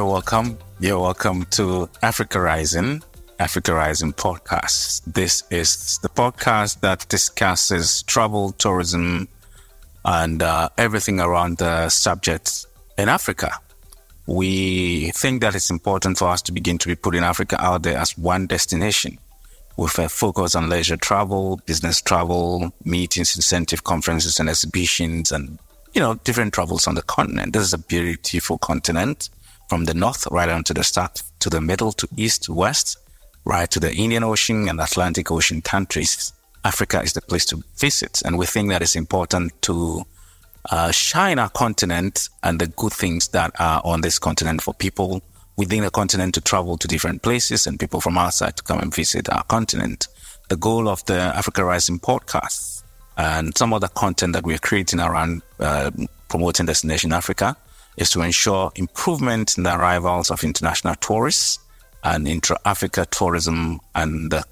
You're welcome. You're welcome to Africa Rising, Africa Rising podcast. This is the podcast that discusses travel, tourism, and uh, everything around the subject in Africa. We think that it's important for us to begin to be putting Africa out there as one destination with a focus on leisure travel, business travel, meetings, incentive conferences and exhibitions, and you know, different travels on the continent. This is a beautiful continent from the north right on to the south, to the middle, to east, to west, right to the Indian Ocean and Atlantic Ocean countries. Africa is the place to visit. And we think that it's important to uh, shine our continent and the good things that are on this continent for people within the continent to travel to different places and people from outside to come and visit our continent. The goal of the Africa Rising podcast and some other content that we're creating around uh, promoting Destination Africa is to ensure improvement in the arrivals of international tourists and intra-Africa tourism and the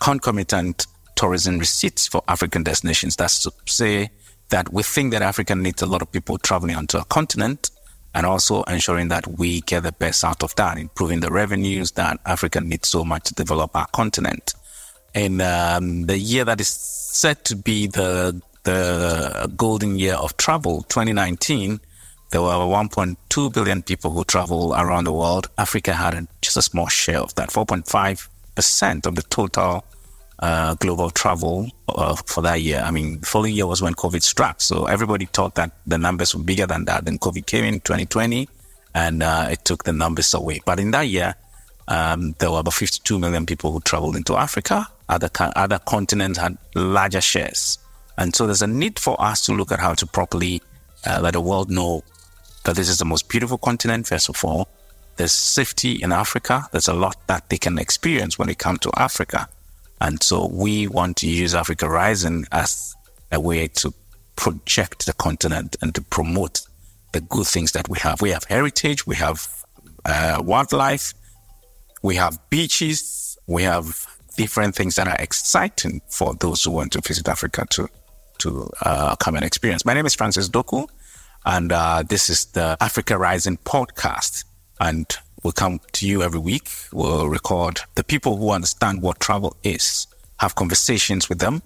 concomitant tourism receipts for African destinations. That's to say that we think that Africa needs a lot of people traveling onto a continent and also ensuring that we get the best out of that, improving the revenues that Africa needs so much to develop our continent. In um, the year that is set to be the the golden year of travel, 2019, there were 1.2 billion people who travel around the world. Africa had just a small share of that, 4.5% of the total uh, global travel uh, for that year. I mean, the following year was when COVID struck. So everybody thought that the numbers were bigger than that. Then COVID came in 2020 and uh, it took the numbers away. But in that year, um, there were about 52 million people who traveled into Africa. Other, other continents had larger shares. And so there's a need for us to look at how to properly uh, let the world know that this is the most beautiful continent, first of all. There's safety in Africa. There's a lot that they can experience when they come to Africa. And so we want to use Africa Rising as a way to project the continent and to promote the good things that we have. We have heritage, we have uh, wildlife, we have beaches, we have different things that are exciting for those who want to visit Africa to to uh, come and experience. My name is Francis Doku. And uh, this is the Africa Rising podcast. And we'll come to you every week. We'll record the people who understand what travel is, have conversations with them.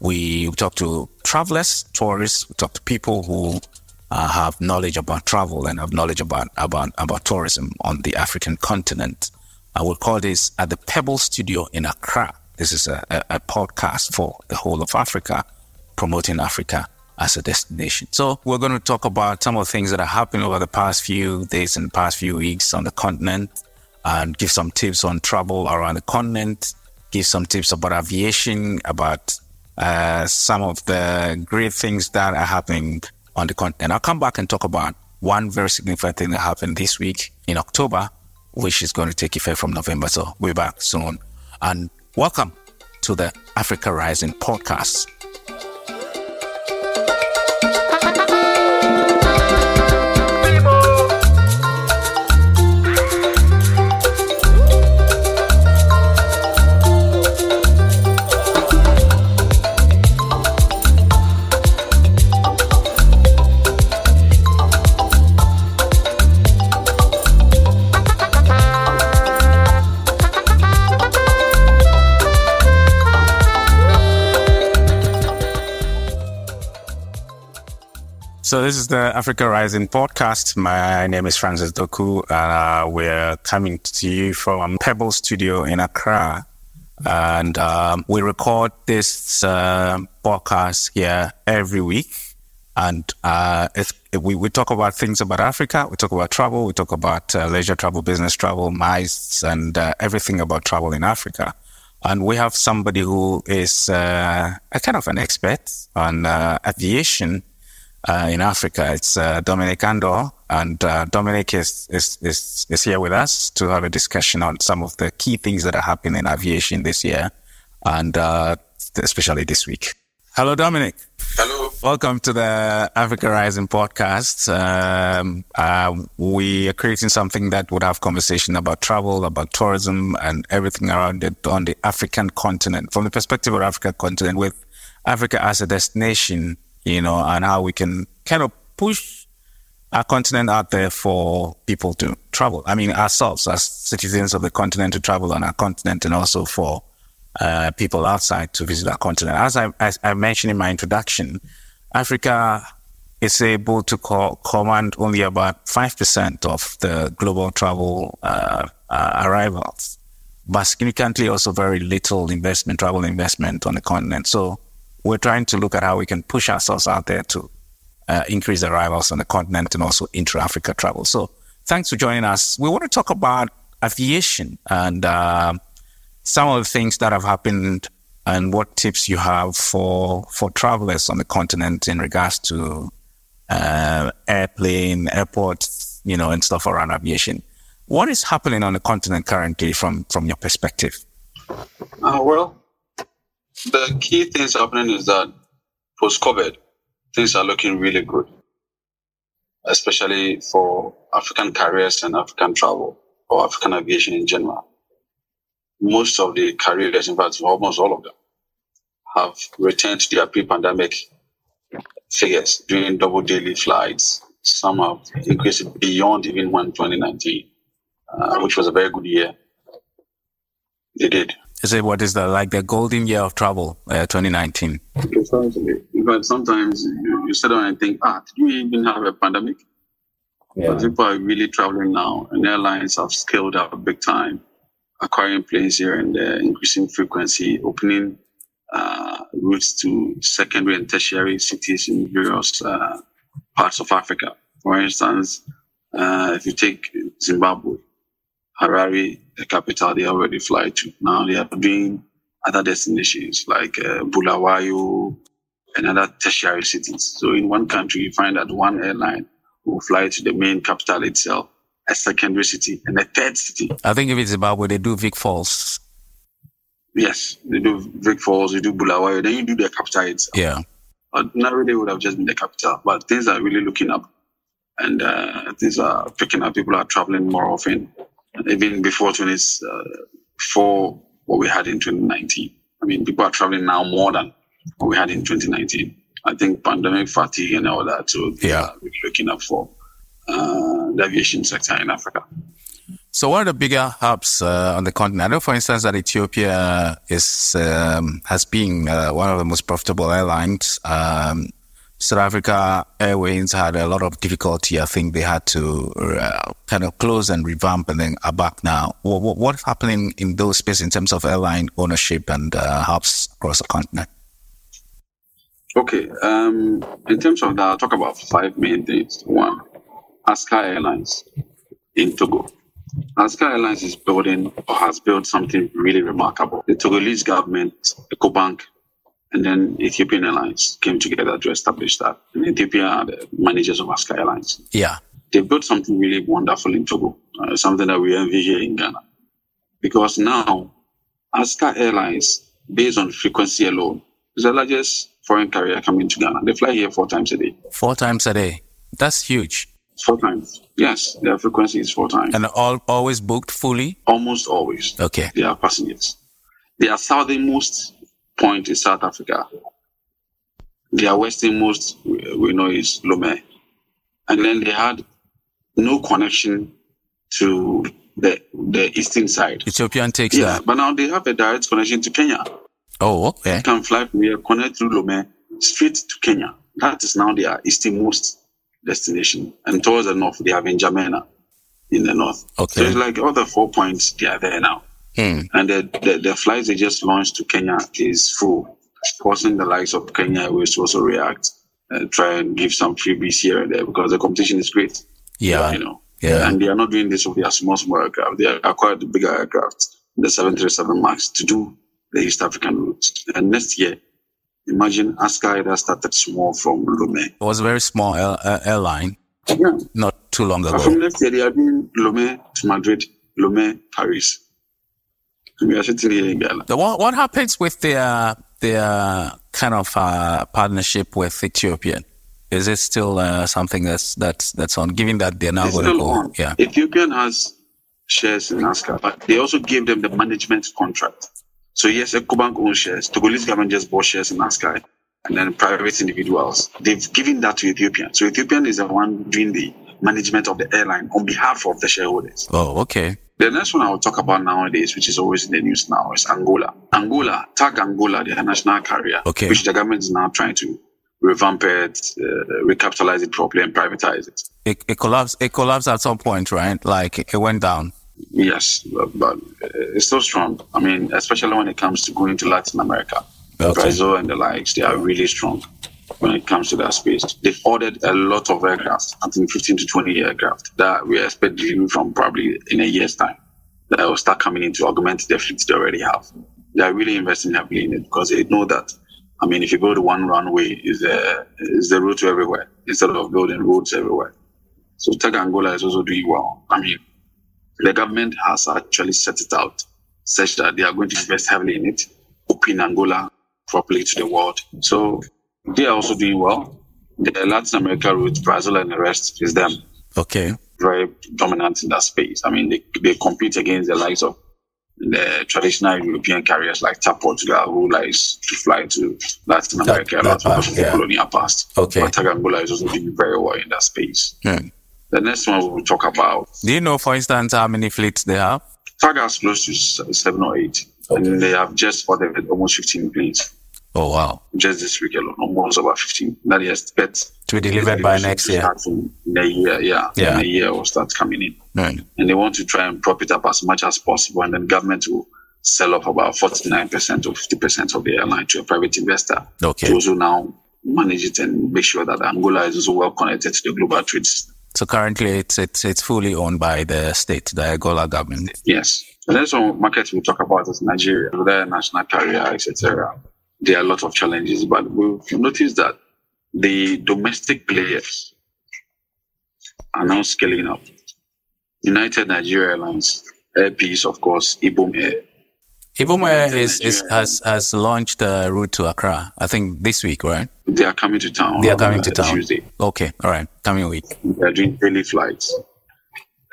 We talk to travelers, tourists. We talk to people who uh, have knowledge about travel and have knowledge about, about, about tourism on the African continent. I will call this at the Pebble Studio in Accra. This is a, a, a podcast for the whole of Africa, promoting Africa as a destination. So we're going to talk about some of the things that are happening over the past few days and past few weeks on the continent and give some tips on travel around the continent, give some tips about aviation, about uh, some of the great things that are happening on the continent. I'll come back and talk about one very significant thing that happened this week in October, which is going to take effect from November. So we're back soon. And welcome to the Africa Rising podcast. So this is the Africa Rising podcast. My name is Francis Doku. Uh, we're coming to you from Pebble Studio in Accra. And um, we record this uh, podcast here every week. And uh, we, we talk about things about Africa. We talk about travel. We talk about uh, leisure travel, business travel, MICE, and uh, everything about travel in Africa. And we have somebody who is uh, a kind of an expert on aviation uh, in Africa. It's uh, Dominic Andor, and uh, Dominic is, is, is is here with us to have a discussion on some of the key things that are happening in aviation this year, and uh, especially this week. Hello, Dominic. Hello. Welcome to the Africa Rising podcast. Um, uh, we are creating something that would have conversation about travel, about tourism, and everything around it on the African continent, from the perspective of African continent, with Africa as a destination you know, and how we can kind of push our continent out there for people to travel. I mean, ourselves as citizens of the continent to travel on our continent and also for uh, people outside to visit our continent. As I, as I mentioned in my introduction, Africa is able to co- command only about 5% of the global travel uh, uh, arrivals, but significantly also very little investment, travel investment on the continent. So we're trying to look at how we can push ourselves out there to uh, increase arrivals on the continent and also intra-Africa travel. So thanks for joining us. We want to talk about aviation and uh, some of the things that have happened and what tips you have for for travelers on the continent in regards to uh, airplane, airports, you know, and stuff around aviation. What is happening on the continent currently from from your perspective? Uh, well, the key things happening is that post COVID, things are looking really good, especially for African carriers and African travel or African aviation in general. Most of the carriers, in fact, almost all of them, have returned to their pre-pandemic figures doing double daily flights. Some have increased beyond even one 2019, uh, which was a very good year. They did. Is it what is the like the golden year of travel, uh, 2019? But sometimes you, you sit down and think, ah, did we even have a pandemic? Yeah. But people are really traveling now, and airlines have scaled up a big time, acquiring planes here and there, increasing frequency, opening uh, routes to secondary and tertiary cities in various uh, parts of Africa. For instance, uh, if you take Zimbabwe, Harare, the capital, they already fly to. Now they are doing other destinations like uh, Bulawayo and other tertiary cities. So in one country, you find that one airline will fly to the main capital itself, a secondary city, and a third city. I think if it's Zimbabwe, they do Vic Falls. Yes, they do Vic Falls, they do Bulawayo, then you do the capital itself. Yeah. Ordinarily, would have just been the capital, but things are really looking up, and uh, things are picking up. People are traveling more often, even before 20, uh, before what we had in 2019. I mean, people are traveling now more than what we had in 2019. I think pandemic fatigue and all that. So yeah, we're looking up for uh, the aviation sector in Africa. So, what are the bigger hubs uh, on the continent? I know, for instance, that Ethiopia is um, has been uh, one of the most profitable airlines. Um, South Africa Airways had a lot of difficulty. I think they had to uh, kind of close and revamp, and then are back now. What, what, what's happening in those spaces in terms of airline ownership and uh, hubs across the continent? Okay, um, in terms of that, I'll talk about five main things. One, ASKY Airlines in Togo. ASKY Airlines is building or has built something really remarkable. The Togolese government, EcoBank, and then Ethiopian Airlines came together to establish that. And Ethiopia are the managers of ASKY Airlines. Yeah. They built something really wonderful in Togo, uh, something that we envy here in Ghana. Because now, ASKY Airlines, based on frequency alone, is the largest foreign carrier coming to Ghana. They fly here four times a day. Four times a day. That's huge. Four times. Yes, their frequency is four times. And all always booked fully? Almost always. Okay. They are passengers. Their southernmost point is South Africa. Their westernmost we know is Lomé. And then they had no connection to the the eastern side. Ethiopian takes yeah, that. But now they have a direct connection to Kenya. Oh, okay. You can fly from here, connect through Lomé straight to Kenya. That is now their easternmost destination. And towards the north, they have N'Djamena in the north. Okay. So it's like all the four points, they are there now. Hmm. And the, the, the flights they just launched to Kenya is full, forcing the likes of Kenya Airways to also react and try and give some freebies here and there because the competition is great. Yeah. You know. Yeah. And they are not doing this with their small, small aircraft. They acquired the bigger aircraft, the 737 MAX, to do the East African route. And next year, imagine ASKY that started small from Lomé. It was a very small air, uh, airline Yeah. not too long ago. from next year, they are doing Lomé to Madrid, Lomé, Paris. And we are sitting here in Ghana. The, what, what happens with their, their kind of uh, partnership with Ethiopian? Is it still uh, something that's, that's, that's on, given that they're now going to go? on. Yeah. Ethiopian has shares in ASKY, but they also gave them the management contract. So yes, EcoBank owns shares. Togolese government just bought shares in ASKY, and then private individuals. They've given that to Ethiopian. So Ethiopian is the one doing the management of the airline on behalf of the shareholders. Oh, okay. The next one I will talk about nowadays, which is always in the news now, is Angola. Angola, TAAG Angola, their national carrier, Okay. which the government is now trying to revamp it, uh, recapitalize it properly, and privatize it. It, it collapsed. It collapsed at some point, right? Like it went down. Yes, but, but uh, it's still strong. I mean, especially when it comes to going to Latin America, Okay. Brazil and the likes, they are really strong when it comes to that space. They've ordered a lot of aircraft, I think 15 to 20 aircraft that we expect delivery from probably in a year's time. That will start coming in to augment the fleet they already have. They are really investing heavily in it because they know that. I mean, if you build one runway, is the is the route to everywhere instead of building roads everywhere. So TAAG Angola is also doing well. I mean, the government has actually set it out such that they are going to invest heavily in it, open Angola properly to the world. So they are also doing well. The Latin America route, Brazil and the rest is them Okay. very dominant in that space. I mean, they, they compete against the likes of the traditional European carriers like TAP Portugal, who likes to fly to Latin America a that lot part, of the yeah. colonial past. Okay. But TAAG Angola is also doing very well in that space. Hmm. The next one we will talk about Do you know, for instance, how many fleets they have? TAAG has close to seven or eight. And they have just ordered almost 15 planes. Oh wow. Just this week alone, almost about 15. That they expect To be delivered by next year. in in a year, yeah. Yeah. In a year will start coming in. Hmm. And they want to try and prop it up as much as possible. And then government will sell off about 49% or 50% of the airline to a private investor to Okay. also now manage it and make sure that Angola is also well connected to the global trade system. So currently, it's it's it's fully owned by the state, the Angola government. Yes. The next one market we'll talk about is Nigeria, their national carrier, etc. There are a lot of challenges, but we've noticed that the domestic players are now scaling up. United Nigeria Airlines, Air Peace, of course, Ibom Air. Ibom Air is, is has has launched a route to Accra. I think this week, right? They are coming to town. They are coming to uh, town. Tuesday. Okay, all right, coming week. They are doing daily flights.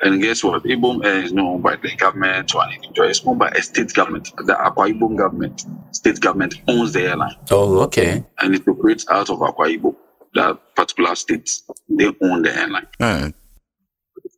And guess what? Ibom Air is not owned by the government or. It's owned by a state government. The Akwa Ibom government, state government owns the airline. Oh, okay. and it operates out of Akwa Ibom, that particular state. They own the airline. Hmm.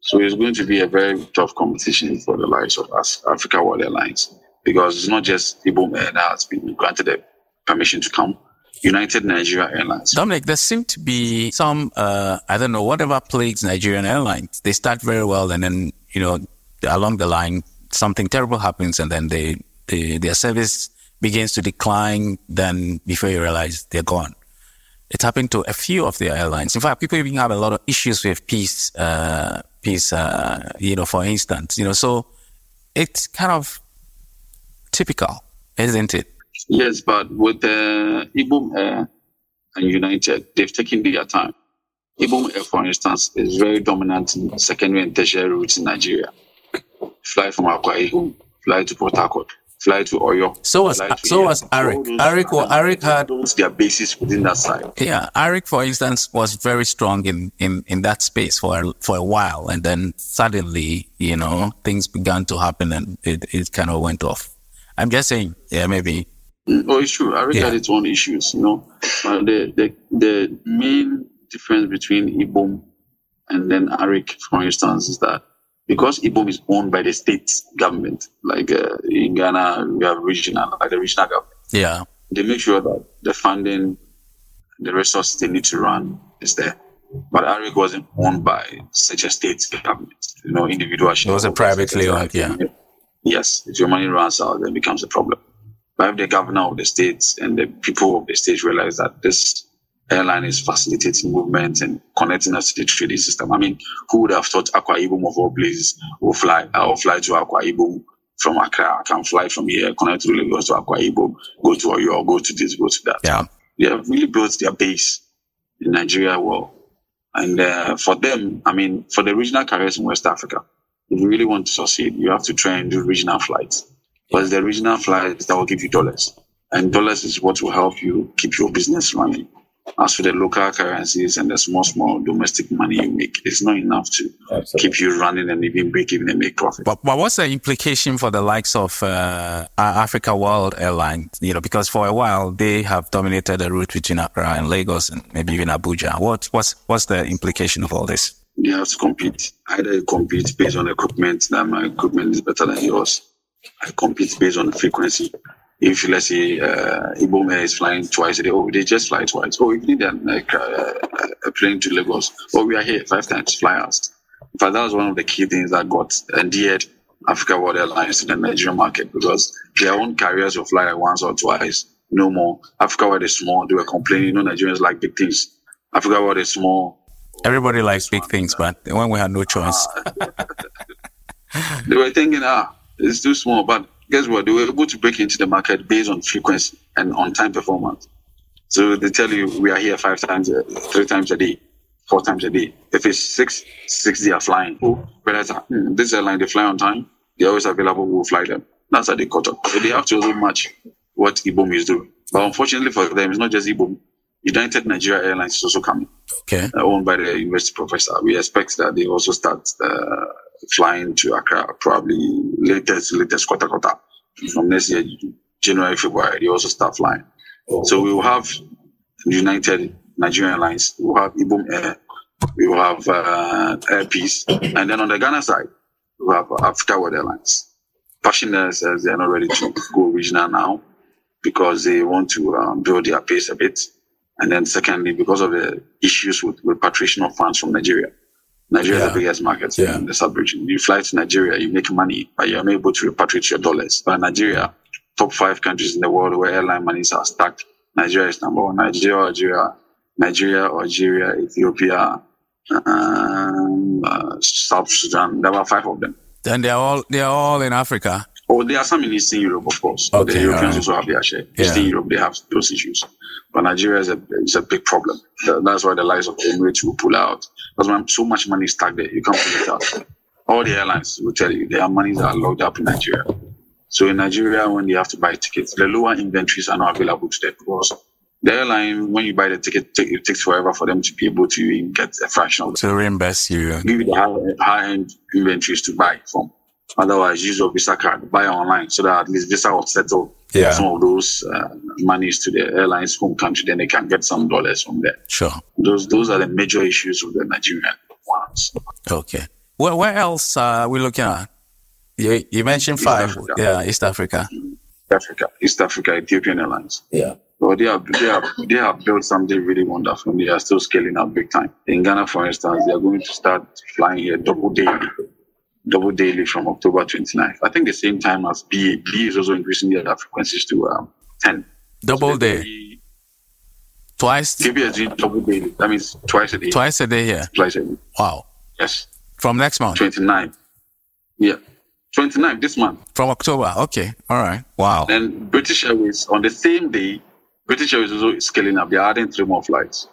So it's going to be a very tough competition for the likes of us, Africa World Airlines, because it's not just Ibom Air that has been granted the permission to come. United Nigeria Airlines. Dominic, there seem to be some, uh, I don't know, whatever plagues Nigerian airlines. They start very well, and then you know, along the line, something terrible happens, and then they, they their service begins to decline. Then before you realize they're gone. It happened to a few of the airlines. In fact, people even have a lot of issues with peace, uh, peace, uh, you know, for instance, you know, so it's kind of typical, isn't it? Yes, but with uh, the Ibom Air and United, they've taken their time. Ibom Air, for instance, is very dominant in secondary and tertiary routes in Nigeria. Fly from Akwa Ibom, fly to Port Harcourt, fly to Uyo. So was to so was Arik. Arik, wa- Arik had their bases within that side. Yeah, Arik, for instance, was very strong in, in, in that space for a, for a while, and then suddenly, you know, things began to happen, and it, it kind of went off. I'm just saying, yeah, maybe. Oh, it's true. Arik Yeah. had its own issues, you know. But the, the the main difference between Ibom and then Arik, for instance, is that because Ibom is owned by the state government, like uh, in Ghana, we have regional, like the regional government. Yeah, They make sure that the funding, the resources they need to run is there. But Arik wasn't owned by such a state government, you know, individual. it was a privately owned. Yeah, Yes, if your money runs out, then it becomes a problem. But if the governor of the state and the people of the state realize that this airline is facilitating movement and connecting us to the trading system, I mean, who would have thought Akwa Ibom of all places will fly, uh, will fly to Akwa Ibom from Accra? I can fly from here, connect to Lagos to Akwa Ibom, go to Uyo, go to this, go to that. yeah. They have really built their base in Nigeria well. And uh, for them, I mean, for the regional carriers in West Africa, if you really want to succeed, you have to try and do regional flights. But the regional flights that will give you dollars. And dollars is what will help you keep your business running. As for the local currencies and the small, small domestic money you make, it's not enough to keep you running and even break even and make profit. But, but what's the implication for the likes of uh, Africa World Airlines? You know, because for a while they have dominated the route between Accra and Lagos and maybe even Abuja. What what's what's the implication of all this? you have to compete. Either you compete based on equipment, that my equipment is better than yours. I compete based on frequency. If let's say uh, Ibom is flying twice a day, oh, they just fly twice. Oh, need a, like, uh, a plane to Lagos, oh, we are here five times, fly us. In fact, that was one of the key things that got endeared Africa World Airlines to the Nigerian market because their own carriers will fly once or twice, no more. Africa World is small. They were complaining, you know, Nigerians like big things. Africa World is small. Everybody likes big things, but when we had no choice. they were thinking, ah, it's too small. But guess what? They were able to break into the market based on frequency and on time performance. So they tell you we are here five times, a, three times a day, four times a day. If it's six, six they are flying. Oh, but hmm, this airline they fly on time. They're always available. We'll fly them. That's how they cut up. So they have to also match what Ibom is doing. But unfortunately for them, it's not just Ibom. United Nigeria Airlines is also coming. Okay. Uh, owned by the university professor. We expect that they also start uh, flying to Accra probably latest latest quarter quarter from next year January February. They also start flying. Oh. So we will have United Nigerian Airlines. We will have Ibom Air. We will have uh, Air Peace, and then on the Ghana side, we have Africa World Airlines. PassionAir says they're not ready to go regional now because they want to um, build their pace a bit. And then secondly, because of the issues with repatriation of funds from Nigeria. Nigeria yeah. is the biggest market yeah. in the sub-region. You fly to Nigeria, you make money, but you're unable to repatriate your dollars. But Nigeria, top five countries in the world where airline monies are stacked. Nigeria is number one. Nigeria, Algeria, Nigeria, Algeria, Ethiopia, um, uh, South Sudan. There were five of them. And they're all they're all in Africa. Oh, there are some in Eastern Europe, of course. Okay, the Europeans right. also have their share. Yeah. Eastern Europe, they have those issues. But Nigeria is a, is a big problem. That's why the likes of Emirates will pull out. That's why so much money is stuck there. You can't pull it out. All the airlines will tell you their monies are locked up in Nigeria. So in Nigeria, when they have to buy tickets, the lower inventories are not available to them because the airline, when you buy the ticket, it takes forever for them to be able to get a fraction of to reimburse you. Give you the high, end inventories to buy from. Otherwise, use your Visa card, buy online so that at least Visa will settle yeah. some of those uh, monies to the airline's home country. Then they can get some dollars from there. Sure. Those those are the major issues with the Nigerian ones. Okay. Well, where else are we looking at? You, you mentioned five. Africa. Yeah, East Africa. Africa, East Africa, Ethiopian Airlines. Yeah. Well, they have they have they have built something really wonderful. They are still scaling up big time. In Ghana, for instance, they are going to start flying here double daily, double daily from October 29th. I think the same time as BA. BA is also increasing their frequencies to um, 10. Double so day. Twice. KBS doing double daily. That means twice a day. Twice a day, yeah. Twice a day. Wow. Yes. From next month. 29. Yeah. 29 this month. From October. Okay. All right. Wow. And British Airways on the same day British Airways is also scaling up. They're adding three more flights.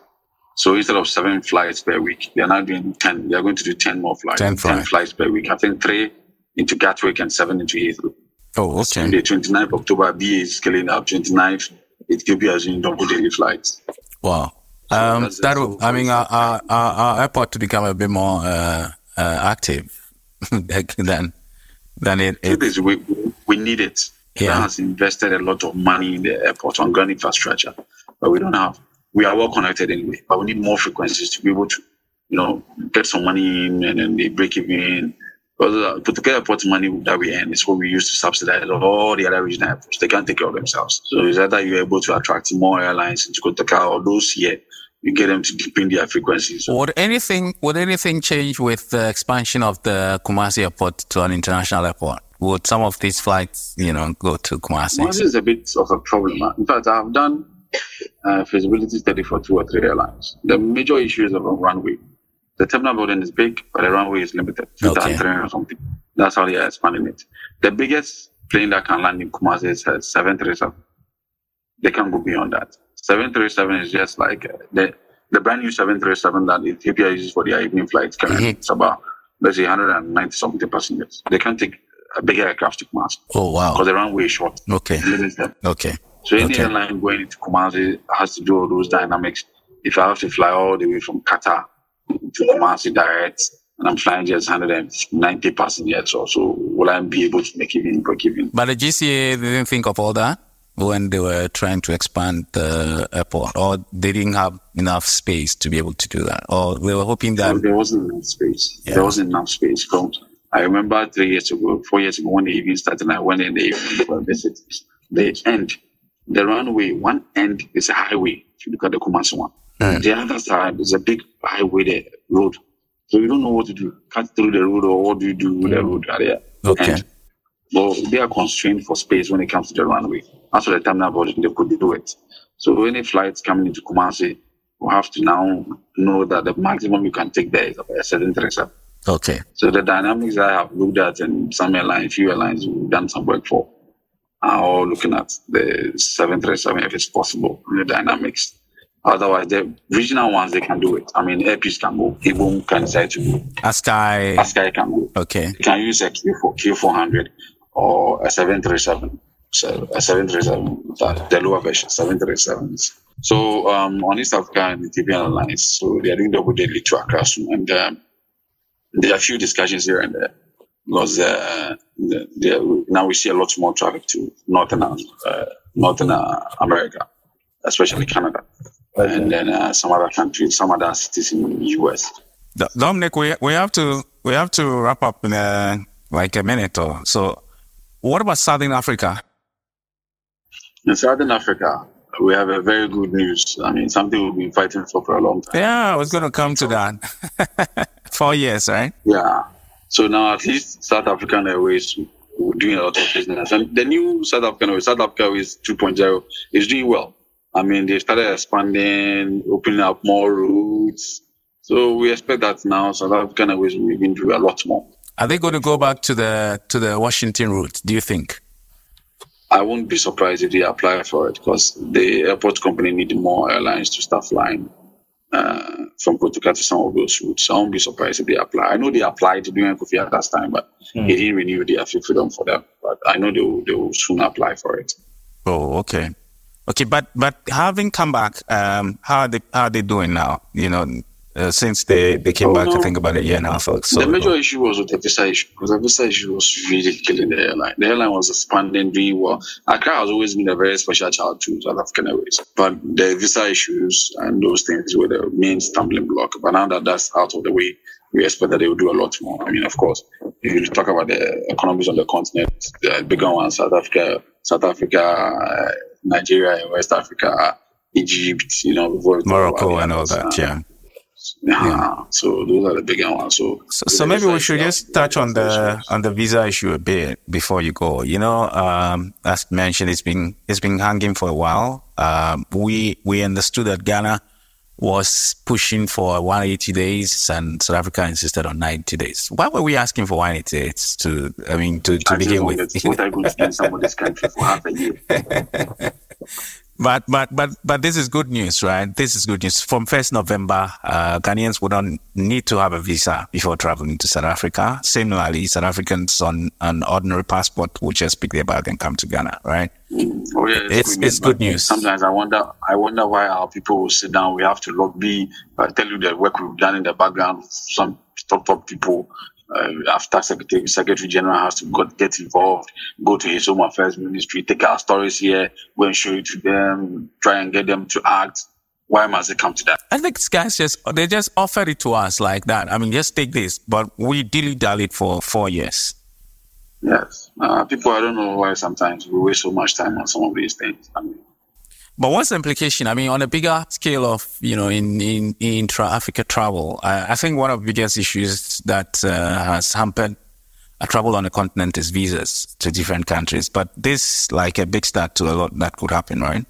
So instead of seven flights per week, they're now doing 10. They're going to do 10 more flights. 10, 10 flights per week. I think three into Gatwick and seven into Heathrow. Oh, okay. So the 29th October, BA is scaling up. 29th, Ethiopia is doing double daily flights. Wow. So um, that will, I mean, our, our, our, airport to become a bit more uh, uh, active than than it. it we, we need it yeah. has invested a lot of money in the airport on ground infrastructure, but we don't have. We are well connected anyway, but we need more frequencies to be able to, you know, get some money in and then they break even. Because uh, to get airport money that we earn is what we use to subsidize all the other regional airports. They can't take care of themselves. So it's either you're able to attract more airlines into Kotoka or those here you get them to deepen their frequencies. Would anything would anything change with the expansion of the Kumasi airport to an international airport? would some of these flights, you know, go to Kumasi? Kumasi is a bit of a problem. In fact, I've done uh, feasibility study for two or three airlines. The major issue is around runway. The terminal building is big, but the runway is limited, okay. or something. That's how they are expanding it. The biggest plane that can land in Kumasi is a 737. They can't go beyond that. 737 is just like uh, the the brand new 737 that Ethiopia uses for their evening flights. mm-hmm. It's about let's say 190 something passengers. They can't take a bigger aircraft to Kumasi. Oh wow! Because the runway is short. Okay. Okay. So any okay. airline going into Kumasi has to do all those dynamics. If I have to fly all the way from Qatar to Kumasi direct, and I'm flying just 190 passengers or so, will I be able to make even break even? But the GCA didn't think of all that. when they were trying to expand the airport, or they didn't have enough space to be able to do that, or they were hoping that there wasn't enough space. There wasn't enough space. I remember three years ago, four years ago, when they even started, I went in the evening for a visit. The end, the runway, one end is a highway. If you look at the Kumasi one, the other side is a big highway, the road. So you don't know what to do. Cut through the road, or what do you do with the road? The Okay. end? Well, they are constrained for space when it comes to the runway. For the terminal boarding, they could do it. So any flights coming into Kumasi, will have to now know that the maximum you can take there is about a certain threshold. okay, So the dynamics I have looked at and some airlines, few airlines we've done some work for all looking at the 737 if it's possible, the dynamics. Otherwise, the regional ones, they can do it. I mean, Airpeace can go, Ibom can decide to go, ASKY. ASKY can go. Okay, You can use a Q4, Q400 or a 737. So a 737, the the lower version, 737s. So um, on East Africa and Ethiopian Airlines, so they are doing double daily to Accra soon. And um, there are a few discussions here and there because uh, the, the, now we see a lot more traffic to Northern, uh, Northern uh, America, especially Canada. And then uh, some other countries, some other cities in the US. Dominic, we we have to we have to wrap up in a, like a minute or so. What about Southern Africa? In Southern Africa, we have a very good news. I mean, something we've been fighting for for a long time. Yeah, I was going to come to that. Four years, right? Yeah. So now at least South African Airways we're doing a lot of business. And the new South African Airways, South Africa Airways 2.0 is doing well. I mean, they started expanding, opening up more routes. So we expect that now South African Airways will even do a lot more. Are they going to go back to the to the Washington route? Do you think? I won't be surprised if they apply for it because the airport company need more airlines to start flying uh, from Kotoka to some of those routes. I won't be surprised if they apply. I know they applied during Kofi at that time, but they didn't renew the free freedom for them. But I know they will, they will soon apply for it. Oh, okay, okay. But but having come back, um, how are they how are they doing now? You know, uh, since they they came Oh, back, I think about a year and a half. or So the major issue was with the visa issue because the visa issue was really killing the airline. The airline was expanding, doing well. Accra has always been a very special child to South African Airways, but the visa issues and those things were the main stumbling block. But now that that's out of the way, we expect that they will do a lot more. I mean, of course, if you talk about the economies on the continent, the bigger ones, South Africa, South Africa, uh, Nigeria, West Africa, Egypt, you know, before we talk Morocco and all that, uh, yeah. Yeah. So those are the bigger ones. So, So, so maybe we should just touch on the on the visa issue a bit before you go. You know, um, as mentioned, it's been it's been hanging for a while. Um, we we understood that Ghana was pushing for 180 days, and South Africa insisted on 90 days. Why were we asking for 180 days? To I mean, to, to I begin with. What are you going to do in some of this country for half a year? But but but but this is good news, right? This is good news. From first November, uh, Ghanaians would not need to have a visa before traveling to South Africa. Similarly, South Africans on an ordinary passport will just pick their bag and come to Ghana, right? Oh yeah, It's- it's good but news. Sometimes I wonder, I wonder why our people will sit down. We have to lobby, uh, tell you the work we've done in the background. Some top top people. Uh, after Secretary, Secretary General has to got, get involved, go to his Home Affairs Ministry, take our stories here, go and show it to them, try and get them to act. Why must it come to that? I think guys just they just offered it to us like that. I mean, just take this, but we dilly dallied for four years. Yes, uh, people. I don't know why sometimes we waste so much time on some of these things. I mean, But what's the implication? I mean, on a bigger scale of, you know, in, in, intra Africa travel, I, I think one of the biggest issues that uh, has hampered travel on the continent is visas to different countries. But this like a big start to a lot that could happen, right?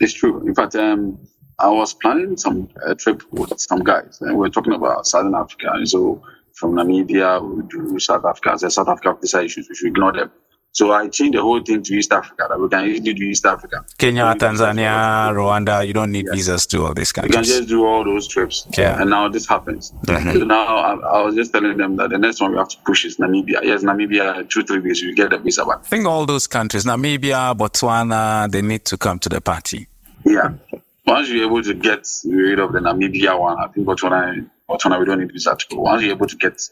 It's true. In fact, um, I was planning some trip with some guys, and we are talking about Southern Africa. And so from Namibia, we do South Africa. There's South Africa visa issues, we should ignore them. So I changed the whole thing to East Africa, that we can easily do East Africa. Kenya, So Tanzania, Rwanda, you don't need visas to all these countries. You can just do all those trips. Yeah. And now this happens. Mhm. So now I, I was just telling them that the next one we have to push is Namibia. Yes, Namibia, two, three weeks, you get the visa back. I think all those countries, Namibia, Botswana, they need to come to the party. Yeah. Once you're able to get rid of the Namibia one, I think Botswana, Botswana we don't need visa to go. Once you're able to get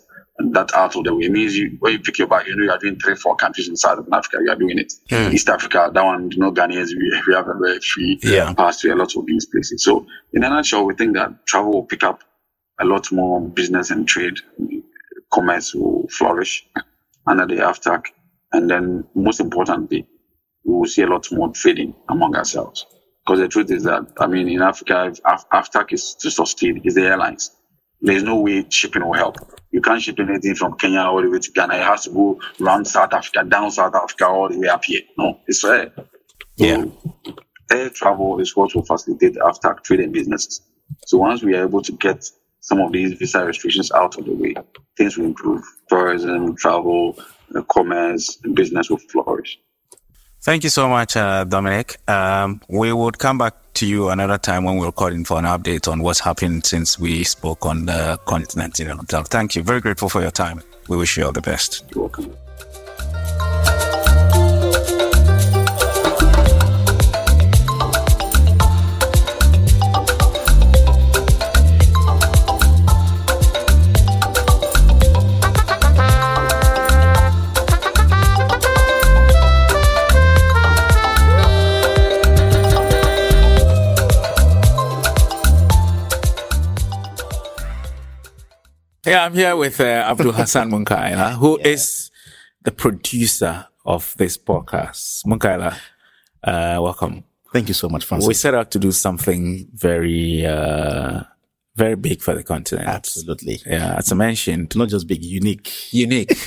that out of the way. It means you, when you pick your bag, you know you are doing three, four countries in Southern Africa. You are doing it. Mm. East Africa, that one, you know, Ghanaians, we, we have a very free Yeah. pass to a lot of these places. So in a nutshell, we think that travel will pick up a lot more business and trade, commerce will flourish under the AFTAC. And then most importantly, we will see a lot more trading among ourselves. Because the truth is that, I mean, in Africa, if AFTAC is to succeed, is the airlines. There's no way shipping will help. You can't ship anything from Kenya all the way to Ghana. It has to go around South Africa, down South Africa, all the way up here. No, it's air. So Yeah. Air travel is what will facilitate after trade and businesses. So once we are able to get some of these visa restrictions out of the way, things will improve. Tourism, travel, uh, commerce, and business will flourish. Thank you so much, uh, Dominic. Um, we would come back to you another time when we're calling for an update on what's happened since we spoke on the Continental Hotel. Thank you. Very grateful for your time. We wish you all the best. You're welcome. Yeah, I'm here with uh, Abdul Hassan Munkaila, who is the producer of this podcast. Munkaila, uh, welcome. Thank you so much, Francis. We set out to do something very, uh, very big for the continent. Absolutely. Yeah, as I mentioned, Not just big, unique. unique.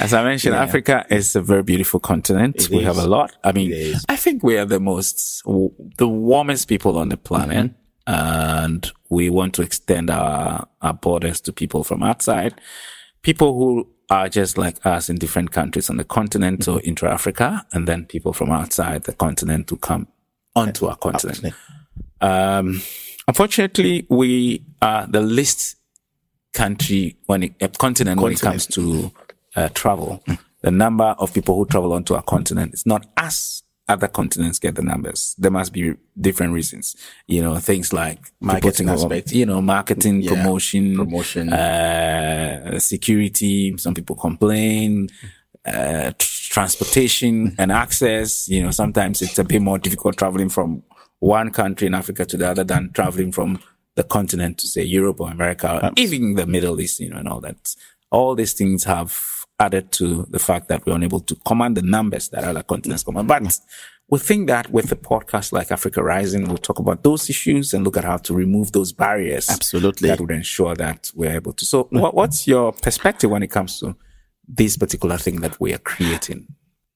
As I mentioned, Yeah. Africa is a very beautiful continent. It we is. have a lot. I mean, I think we are the most, the warmest people on the planet. And we want to extend our, our borders to people from outside, people who are just like us in different countries on the continent or intra Africa, and then people from outside the continent to come onto our continent. Um, unfortunately, we are the least country when it, uh, continent, when it comes to uh, travel. The number of people who travel onto our continent is not as other continents get the numbers. There must be different reasons. You know, things like Marketing aspect. You know, marketing, Yeah, promotion, promotion. uh, security. Some people complain. Uh, transportation and access. You know, sometimes it's a bit more difficult traveling from one country in Africa to the other than traveling from the continent to say Europe or America, or even the Middle East, you know, and all that. All these things have added to the fact that we're unable to command the numbers that other continents command. But we think that with a podcast like Africa Rising, we'll talk about those issues and look at how to remove those barriers. Absolutely. That would ensure that we're able to. So what, what's your perspective when it comes to this particular thing that we are creating?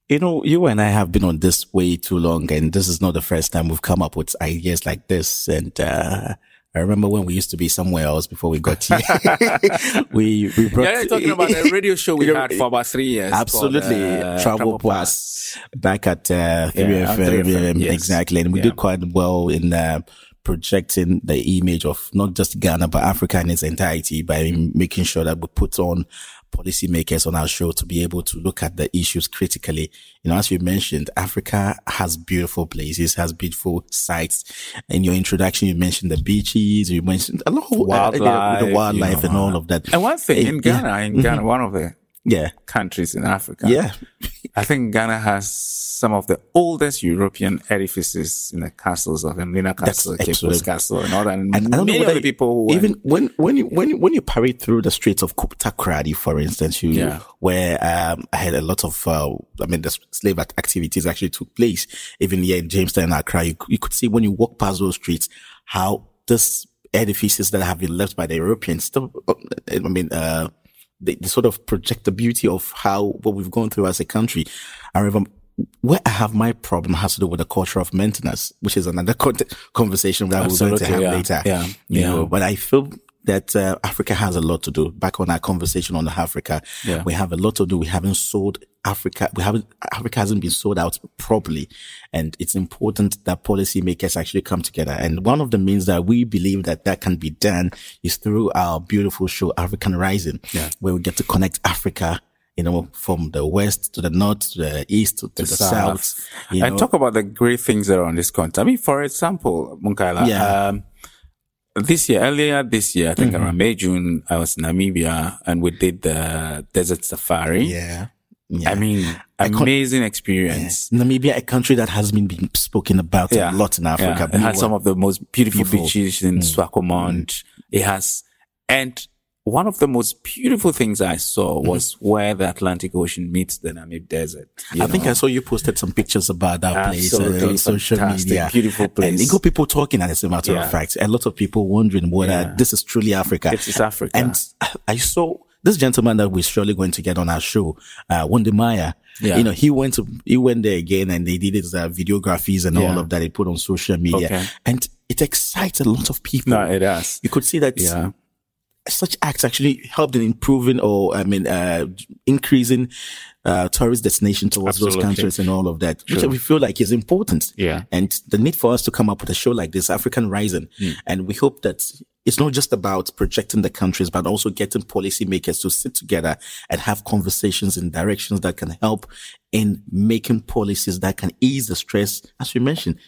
You know, you and I have been on this way too long, and this is not the first time we've come up with ideas like this. And uh, I remember when we used to be somewhere else before we got here. we we brought Yeah, talking about the radio show we had for about three years. Absolutely, called, uh, Travel Plus back at uh, 3FM, Yeah, 3FM, yes. exactly, and we Yeah. did quite well in uh, projecting the image of not just Ghana but Africa in its entirety by making sure that we put on policymakers on our show to be able to look at the issues critically. You know, as you mentioned, Africa has beautiful places, has beautiful sites. In your introduction, you mentioned the beaches, you mentioned a lot of uh, Wildlife, the wildlife you and all of that. And one thing in Yeah. Ghana, in Ghana, one of the Yeah. countries in Africa. Yeah. I think Ghana has some of the oldest European edifices in the castles of Elmina Castle, absolutely. Castle, and all that. And, And I don't know whether people who even when when you when you, when you parade through the streets of Takoradi, for instance, you Yeah. where um I had a lot of uh, I mean the slave activities actually took place. Even here in Jamestown and Accra, you, you could see when you walk past those streets how this edifices that have been left by the Europeans still uh, I mean uh they, they sort of project the beauty of how what we've gone through as a country. I remember where I have my problem has to do with the culture of maintenance, which is another con- conversation that we're going to have yeah, later. yeah, you yeah. know, but I feel that uh, Africa has a lot to do. Back on our conversation on Africa, Yeah. we have a lot to do. We haven't sold Africa. We haven't. Africa hasn't been sold out properly, and it's important that policymakers actually come together. And one of the means that we believe that that can be done is through our beautiful show, African Rising, Yeah. where we get to connect Africa. You know, from the west to the north to the east to, to the, south. you and know. talk about the great things that are on this continent. I mean, for example, Munkaila, Yeah. um, this year, earlier this year, I think mm-hmm. around May, June, I was in Namibia and we did the desert safari. Yeah. Yeah. I mean, I amazing experience. Namibia, a country that has been, been spoken about Yeah. a lot in Africa. Yeah, it has some of the most beautiful, Beautiful. beaches in mm. Swakopmund. Mm. It has, and one of the most beautiful things I saw was where the Atlantic Ocean meets the Namib Desert. you I think. I saw you posted some pictures about that place uh, on social media. beautiful place. And place. it got people talking, and as a matter Yeah. of fact, a lot of people wondering whether Yeah. this is truly Africa. This is Africa. And I saw this gentleman that we're surely going to get on our show, uh, Maya. Yeah. You know, he went to, he went there again and they did his uh, videographies and all of that. He put on social media Okay. and it excites a lot of people. no, it has. you could see that Yeah. Such acts actually helped in improving or I mean uh increasing uh tourist destination towards those countries and all of that, which we feel like is important. Yeah. And the need for us to come up with a show like this, African Rising. Hmm. And we hope that it's not just about projecting the countries, but also getting policymakers to sit together and have conversations in directions that can help in making policies that can ease the stress. As we mentioned,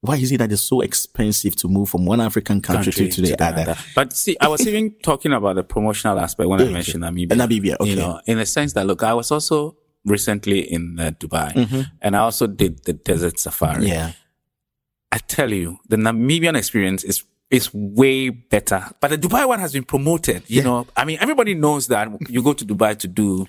why is it that it's so expensive to move from one African country, to, to the other? But see, I was even talking about the promotional aspect when I mentioned Namibia. Namibia, okay. You know, in the sense that, look, I was also recently in uh, Dubai and I also did the desert safari. Mm-hmm. Yeah. I tell you, the Namibian experience is is way better. But the Dubai one has been promoted. You know, I mean, everybody knows that you go to Dubai to do,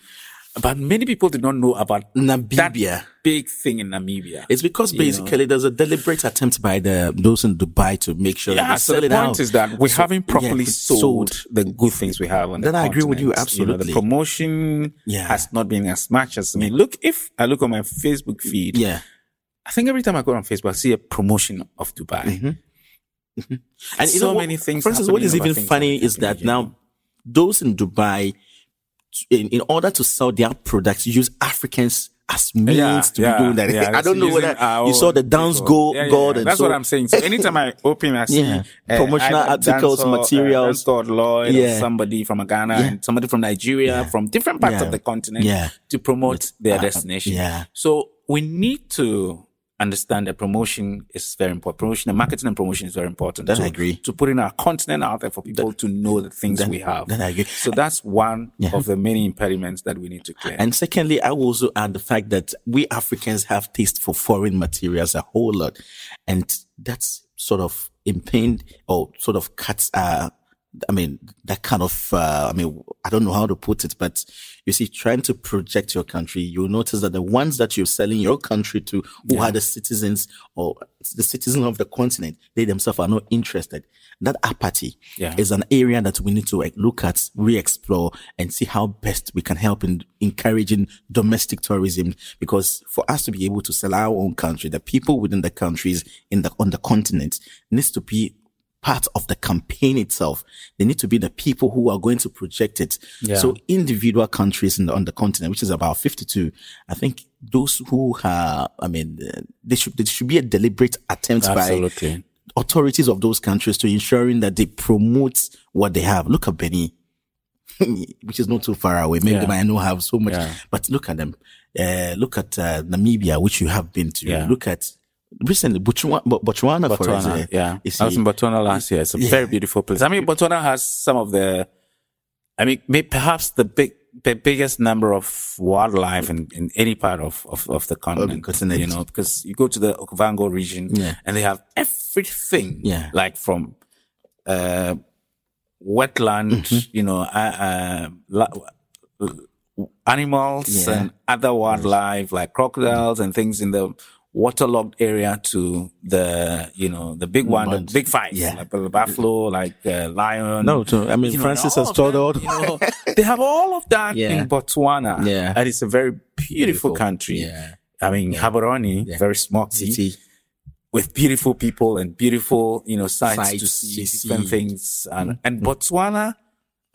but many people do not know about Namibia. that big thing in Namibia. It's because basically there's a deliberate attempt by the those in Dubai to make sure that yeah, they so the point out. is that we So, haven't properly yeah, sold, the good things we have on the Then I agree with you, continent. know, the absolutely. promotion Yeah. has not been as much as I mean. Look, if I look on my Facebook feed, Yeah. I think every time I go on Facebook, I see a promotion of Dubai. Mm-hmm. And you So know what- many things For instance, what is even funny is that now those in Dubai, in, in order to sell their products, use Africans as means Yeah, to yeah, be doing that. yeah, I don't know whether you saw the dance go god. That's so what I'm saying. So anytime I open, I see uh, Promotional either articles, dancehall, materials. uh, Lloyd, or Yeah. somebody from Ghana, and somebody from Nigeria, from different parts of the continent, Yeah. to promote their uh, destination. yeah. So we need to understand that promotion is very important. Promotion and marketing and promotion is very important. Then to, I agree. To put in our continent out there for people to know the things we have. then I agree. So that's one of the many impediments that we need to clear. And secondly, I will also add the fact that we Africans have taste for foreign materials a whole lot. And that's sort of impinged or sort of cuts, uh, I mean, that kind of, uh, I mean, I don't know how to put it, but you see, trying to project your country, you'll notice that the ones that you're selling your country to, who are the citizens or the citizens of the continent, they themselves are not interested. That apathy Yeah. is an area that we need to like, look at, re-explore and see how best we can help in encouraging domestic tourism. Because for us to be able to sell our own country, the people within the countries in the, on the continent needs to be part of the campaign itself. They need to be the people who are going to project it. Yeah. So individual countries in the, on the continent, which is about 52, I think those who have, I mean, uh, they should, there should be a deliberate attempt by authorities of those countries to ensuring that they promote what they have. Look at Benin, which is not too far away. Maybe Yeah. they might not have so much, Yeah. but look at them. Uh, look at uh, Namibia, which you have been to. Yeah. Look at recently Botswana, Bo- Botswana, for Botswana, example. yeah. I was in Botswana last year. It's a Yeah. very beautiful place. I mean, Botswana has some of the, I mean, perhaps the big, the biggest number of wildlife in, in any part of, of, of the continent. continent. You know, because you go to the Okavango region Yeah. and they have everything. Yeah. Like from, uh, wetland, Mm-hmm. you know, uh, uh, animals Yeah. and other wildlife like crocodiles and things in the waterlogged area to the you know the big one, the big five, Yeah. like the buffalo, like uh, lion. No, to- I mean, You Francis all has told all. you know, they have all of that Yeah. in Botswana. Yeah. and it's a very beautiful, Beautiful. country. Yeah. I mean, Yeah. very small city with beautiful people and beautiful, you know, sites, Sights to see different things. And, and Botswana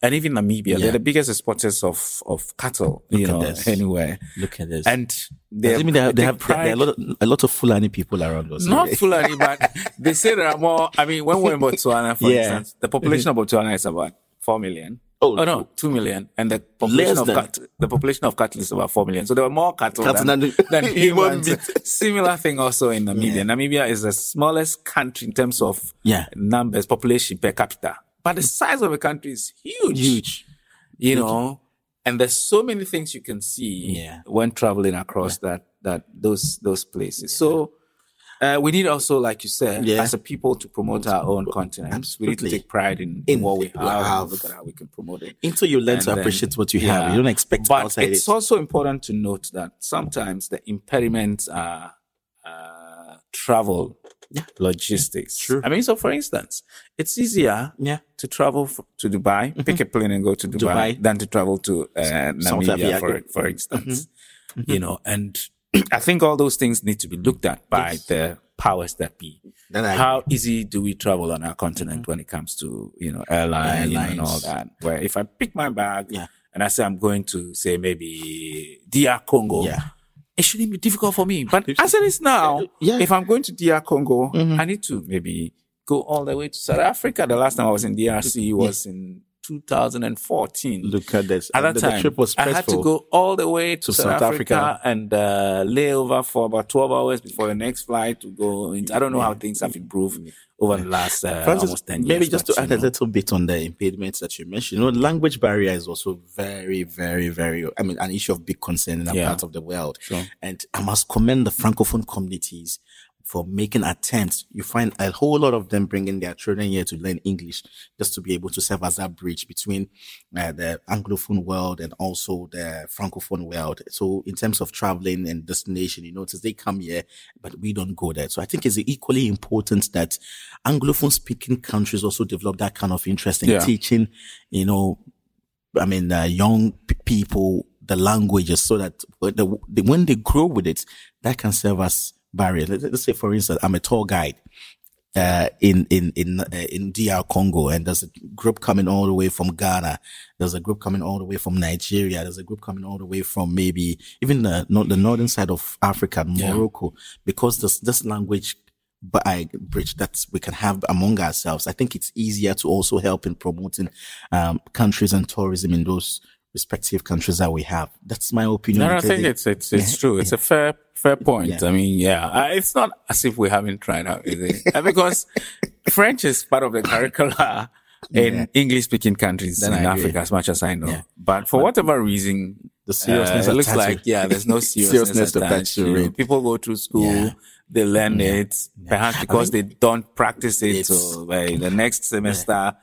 and even Namibia, Yeah. they're the biggest exporters of, of cattle, you at know, this. anywhere. Look at this. And they, I mean, they have, they have there are a lot of, a lot of Fulani people around us. not Fulani, but they say there are more. I mean, when we're in Botswana, for Yeah. instance, the population of Botswana is about 4 million. Oh, Oh no, two million, and the population of cattle, the population of cattle is about four million. So there were more cattle, Cattle than, than- than humans. Similar thing also in Namibia. Namibia is the smallest country in terms of Yeah. numbers, population per capita, but the size of the country is huge. Huge. You know, and there's so many things you can see Yeah. when traveling across that that those those places. So. Uh, we need also, like you said, Yeah. as a people to promote our own continent. We need to take pride in, In what we have, and look at how we can promote it. Until you learn And to then- appreciate what you have, you don't expect But outside it's it. also important to note that sometimes the impediments are uh, travel, logistics. True. I mean, so for instance, it's easier Yeah. to travel f- to Dubai, mm-hmm. pick a plane and go to Dubai, Dubai. than to travel to uh, South Namibia, for, for mm-hmm. Mm-hmm. instance. You know, and I think all those things need to be looked at by the powers that be. Then I- How easy do we travel on our continent when it comes to, you know, airline you know, and all that? Where if I pick my bag Yeah. and I say I'm going to say maybe DR Congo, Yeah. It shouldn't be difficult for me. But as it is now, Yeah. if I'm going to DR Congo, I need to maybe go all the way to South Africa. The last time I was in DRC was in 2014. Look at this. At that the, time, the trip was I had to go all the way to, To South, South Africa, Africa. and uh, lay over for about 12 hours before the next flight to go. Into, I don't know how things have improved over the last uh, Francis, almost 10 years. maybe just to add a little bit on the impediments that you mentioned. You know, language barrier is also very, very, very, I mean, an issue of big concern in that Yeah. part of the world. Sure. And I must commend the Francophone communities for making attempts. You find a whole lot of them bringing their children here to learn English just to be able to serve as that bridge between uh, the Anglophone world and also the Francophone world. So in terms of traveling and destination, you notice they come here, but we don't go there. So I think it's equally important that Anglophone speaking countries also develop that kind of interest in Yeah. teaching, you know, I mean, uh, young p- people the languages so that when, the, the- when they grow with it, that can serve as barrier. Let, us say, for instance, I'm a tour guide. Uh, in, in, in, uh, in DR Congo and there's a group coming all the way from Ghana. There's a group coming all the way from Nigeria. There's a group coming all the way from maybe even the, no, the northern side of Africa, Morocco, because this, this language by bridge that we can have among ourselves. I think it's easier to also help in promoting um, countries and tourism in those respective countries that we have. That's my opinion. No, I think it- it's it's it's true. It's a fair fair point. Yeah. I mean, yeah, it's not as if we haven't tried out, is it? Uh, because French is part of the curricula in Yeah. English speaking countries Then in Africa, as much as I know. Yeah. But for whatever reason, the seriousness uh, it looks like yeah, there's no seriousness, Seriousness attached. attached to you know. it. People go to school, Yeah. they learn it, perhaps because they don't practice it. So by the next semester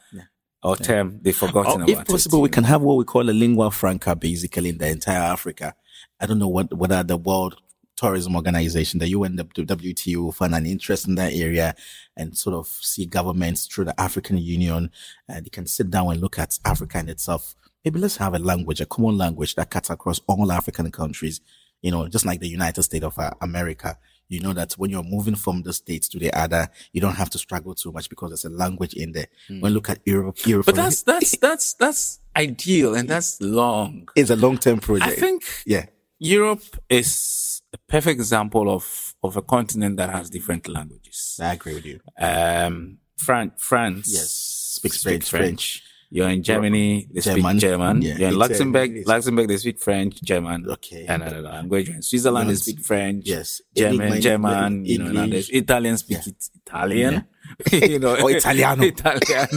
or term, they've forgotten Or if possible, it. we can have what we call a lingua franca basically in the entire Africa. I don't know what, whether the World Tourism Organization, the UN, the WTO will find an interest in that area and sort of see governments through the African Union and they can sit down and look at Africa in itself. Maybe let's have a language, a common language that cuts across all African countries. You know, just like the United States of uh, America. You know that when you're moving from the states to the other, you don't have to struggle too much because there's a language in there. When you look at Europe, Europe, But that's that's that's that's ideal and that's long. it's a long-term project. I think yeah, Europe is a perfect example of, of a continent that has different languages. I agree with you. Um, Fran- France. Yes, speaks French, French. You're in Germany, they German. speak German. Yeah, You're in Luxembourg, it's- Luxembourg, they speak French, German. Okay. And another language. In Switzerland, they speak French. Yes. German, English, German, you know, English. Italians speak it, Italian. you know, Or Italiano. Italian.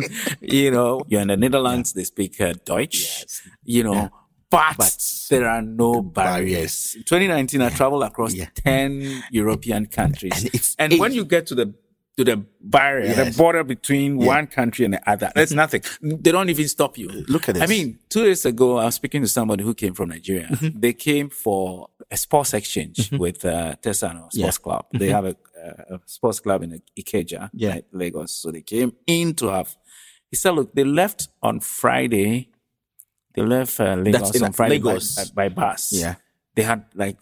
You know, you're in the Netherlands, they speak uh, Deutsch. Yes. You know, but, But there are no barriers. 2019, I traveled across Yeah. 10 European countries. And and when you get to the to the barrier, Yes. the border between one country and the other, there's nothing. They don't even stop you. Look at this. I mean, two days ago, I was speaking to somebody who came from Nigeria. Mm-hmm. They came for a sports exchange with uh, Tesano Sports Yeah. Mm-hmm. Club. They have a, a sports club in Ikeja, Yeah. right, Lagos. So they came in to have. He said, "Look, they left on Friday. They left uh, Lagos on Friday by- Lagos. By, by bus. Yeah. they had like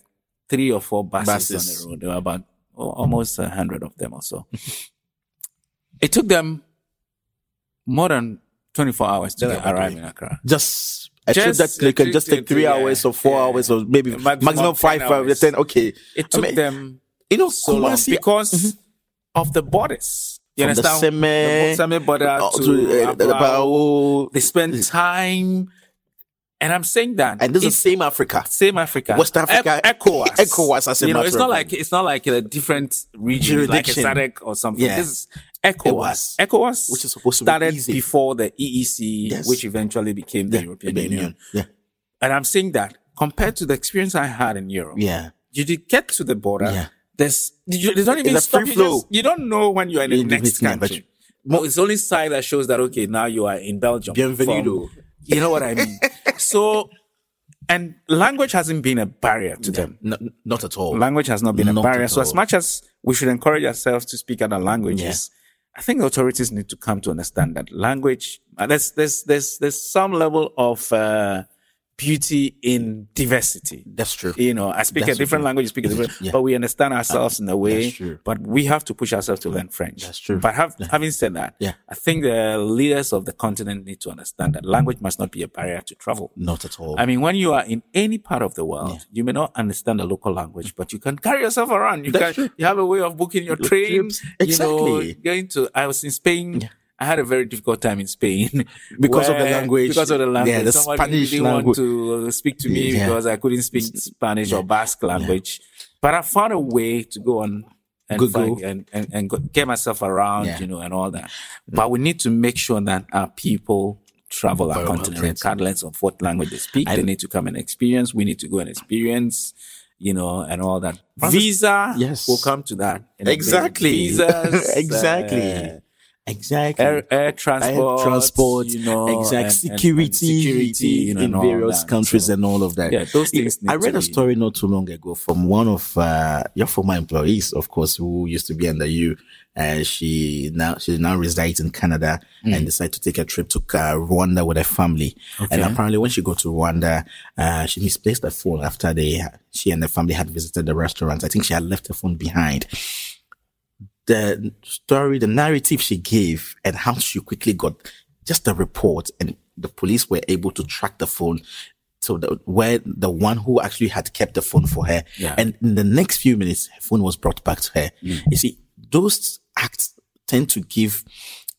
three or four buses, Buses. on the road. There were about almost a hundred of them or so. it took them more than 24 hours to Yeah, arrive in Accra. just a trip that they can just take three to- yeah, hours or four yeah. hours or maybe Maximum maximum, 10 five hours. hours. Ten, okay. It I took mean, them you know, so long because of the borders. You From the understand? Seme, The border uh, to, to, uh, the. They spend time, and I'm saying that And this is same Africa. same Africa, West Africa, E- ECOWAS, ECOWAS as a You know, it's not like it's not like a different region, like a SADC or something. Yeah. This is ECOWAS. ECOWAS, Which is supposed to be started easy. before the EEC, Yes. which eventually became the Yeah, European Union. Union. Yeah. And I'm saying that compared to the experience I had in Europe, Yeah. you did get to the border. Yeah. There's, you, they don't even It's a stop free you. flow. Just, you don't know when you're in the In the next country. Well, it's only sign that shows that okay, now you are in Belgium. Bienvenido. From- you know what I mean? so, and language hasn't been a barrier to them. No, not at all. Language has not been a barrier. So, as much as we should encourage ourselves to speak other languages, I think authorities need to come to understand that language. Uh, there's there's there's there's some level of uh, beauty in diversity. That's true. You know, I speak That's a different true. language, you speak a different, Yeah. but we understand ourselves in a way. That's true. But we have to push ourselves to learn French. That's true. But have, having said that, Yeah. I think the leaders of the continent need to understand that language must not be a barrier to travel. Not at all. I mean, when you are in any part of the world, you may not understand the local language, but you can carry yourself around. You That's can, true. you have a way of booking your trains. trips. You know, going to, I was in Spain. I had a very difficult time in Spain Because of the language. Because of the language, Yeah, the somebody Spanish didn't language. want to speak to me Yeah. because I couldn't speak Spanish or Basque language. But I found a way to go on and Google. find, and, and, and get myself around, Yeah. you know, and all that. But we need to make sure that our people travel our continent regardless of what language they speak. they need to come and experience. We need to go and experience, you know, and all that. Visa, Yes. we'll come to that. in a bit. Exactly. Visas, Exactly. uh, exactly. air, air transport, Air transport, you know, exact security, and security, you know, in various countries So, and all of that. Yeah, those things I read a story not too long ago from one of uh, your former employees, of course, who used to be under you. And she now she now resides in Canada Mm. and decided to take a trip to uh, Rwanda with her family. And apparently, when she got to Rwanda, uh, she misplaced her phone after they she and the family had visited the restaurant. I think she had left her phone behind the story, the narrative she gave and how she quickly got just a report and the police were able to track the phone. So the, where the one who actually had kept the phone for her. Yeah. And in the next few minutes, her phone was brought back to her. Mm. You see, those acts tend to give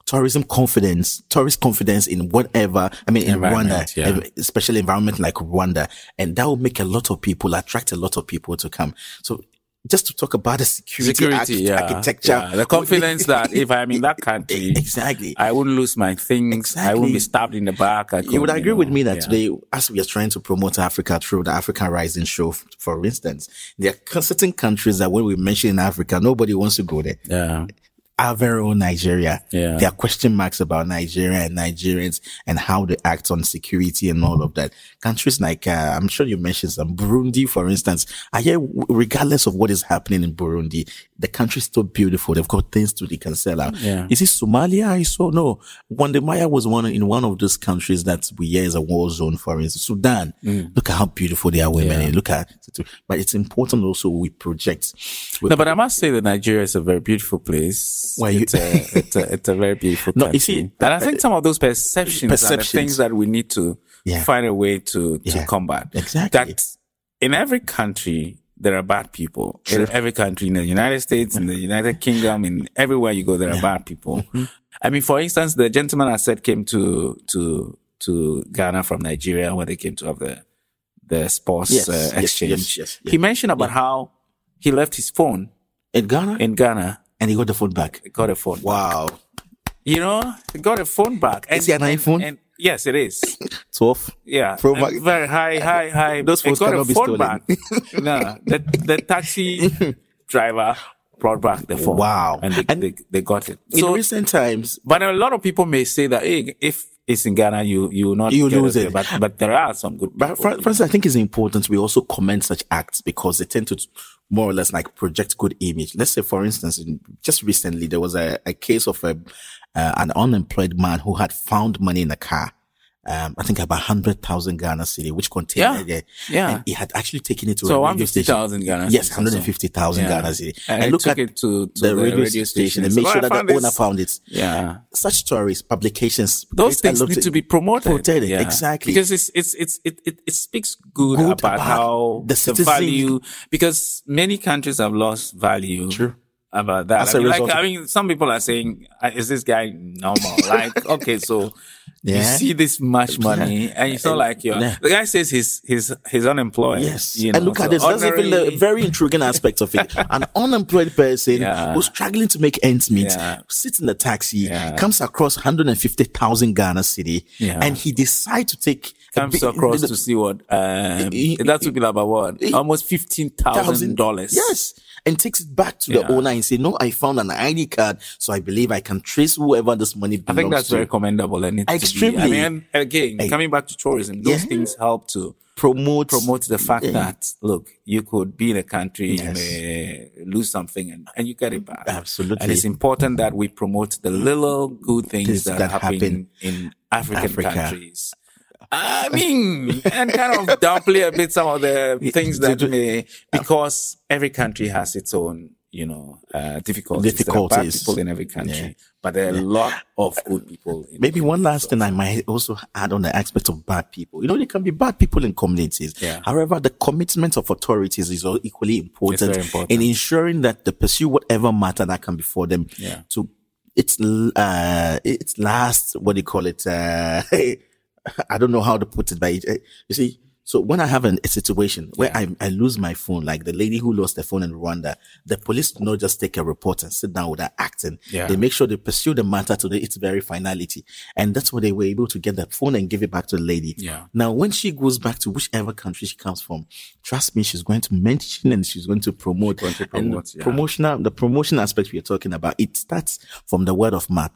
tourism confidence, tourist confidence in whatever, I mean, in Rwanda, yeah. especially environment like Rwanda. And that will make a lot of people, attract a lot of people to come. So just to talk about the security, security, arch- yeah, architecture. yeah. the confidence that if I'm in that country, Exactly. I wouldn't lose my things. I wouldn't be stabbed in the back. I you would agree with know, me that yeah. today, as we are trying to promote Africa through the African Rising Show, for instance, there are certain countries that when we mention in Africa, nobody wants to go there. Yeah, Our very own Nigeria. Yeah. There are question marks about Nigeria and Nigerians and how they act on security and all of that. Countries like, uh, I'm sure you mentioned some Burundi, for instance. I hear, regardless of what is happening in Burundi, the country's still beautiful. They've got things to they can sell out. Yeah. Is it Somalia? I saw no. Wode Maya was one in one of those countries that we hear is a war zone, for instance. Sudan. Look at how beautiful they are women. Mm. Yeah. Look at, but it's important also we project. no, but I must say that Nigeria is a very beautiful place. Why you- it's, a, it's, a, it's a very beautiful No, country. you see, and I think some of those perceptions, are the things that we need to Yeah. find a way to to Yeah. combat. Exactly. That in every country there are bad people. In every country, in the United States, in the United Kingdom, in everywhere you go, there are bad people. Mm-hmm. I mean, for instance, the gentleman I said came to to to Ghana from Nigeria when they came to have the the sports Yes, uh, exchange. yes, yes, yes. He mentioned about how he left his phone In Ghana? in Ghana. And he got the phone back. He got a phone. Wow. You know, he got a phone back. And, Is it an iPhone? And, yes, it is. 12. Yeah, Pro and Max. very high, high, high. Those phones got a cannot be phone stolen. back. no, the the taxi driver brought back the phone. Wow. and they, And- they, they got it. In So, recent times, but a lot of people may say that hey, if in Ghana, you you will not You lose it. But but there are some good. But for, for instance, I think it's important we also commend such acts because they tend to more or less like project good image. Let's say, for instance, in, just recently there was a, a case of a, uh, an unemployed man who had found money in a car. Um, I think about hundred thousand Ghana cedi, which contained Yeah. Yeah. and he had actually taken it to So a radio station. 150,000 Ghana Yes, hundred and fifty thousand Yeah. Ghana cedi. And I look took at it to- to the, the radio, radio station, station. and make sure that the this- owner found it. yeah. Such stories, publications, Those things need to be promoted. Protected, exactly. Because it's, it's, it's, it, it, it speaks good, Good about, about how the the, value, because many countries have lost value. True. about that. As I a mean, like, I mean, some people are saying, uh, "Is this guy normal?" like, okay, so you see this much money, and it's not like you're. Yeah. The guy says he's he's he's unemployed. Yes. you know, and look so at this. That's even the very intriguing aspect of it. An unemployed person Yeah. who's struggling to make ends meet, Yeah. sits in the taxi, Yeah. comes across 150,000 Ghana cedi, Yeah. and he decides to take comes big- across the- to see what um, He- that would be about what almost fifteen thousand dollars. Yes. And takes it back to the Yeah. owner and say, no, I found an ID card. So I believe I can trace whoever this money belongs to. I think that's to. very commendable and Extremely. I mean, again, Hey. coming back to tourism, those Yeah. things help to promote, promote the fact Yeah. that look, you could be in a country, Yes. you may lose something, and, and you get it back. Absolutely. and it's important that we promote the little good things Things that, that happen, happen in African Africa. countries. I mean, and kind of downplay a bit some of the things that may, because every country has its own, you know, uh, difficulties. There are bad Difficulties. people in every country, Yeah. but there are a lot of good people. In Maybe one last thing I might also add on the aspect of bad people. You know, there can be bad people in communities. Yeah. However, the commitment of authorities is all equally important, important. in ensuring that they pursue whatever matter that can before them Yeah. to its uh its last what do you call it uh I don't know how to put it but uh, you see so when I have an, a situation where I, I lose my phone, like the lady who lost the phone in Rwanda, the police do not just take a report and sit down without acting. Yeah. They make sure they pursue the matter to the, its very finality. And that's why they were able to get the phone and give it back to the lady. Yeah. Now, when she goes back to whichever country she comes from, trust me, she's going to mention and she's going to promote. Going to and promote, yeah. promotional, the promotion aspect we're talking about, it starts from the word of mouth.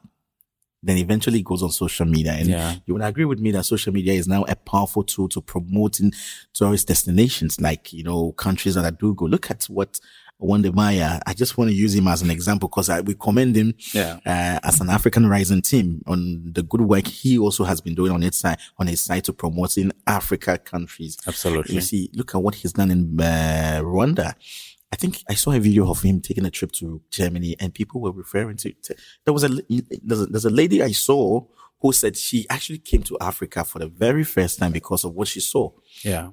Then eventually it goes on social media. And Yeah. you would agree with me that social media is now a powerful tool to promoting tourist destinations like, you know, countries that do go. Look at what Wode Maya, I just want to use him as an example because I we commend him Yeah. uh, as an African rising team on the good work he also has been doing on his side, on his side to promoting Africa countries. Absolutely. You see, look at what he's done in uh, Rwanda. I think I saw a video of him taking a trip to Germany and people were referring to, to there was a, there's a, there's a lady I saw who said she actually came to Africa for the very first time because of what she saw. Yeah.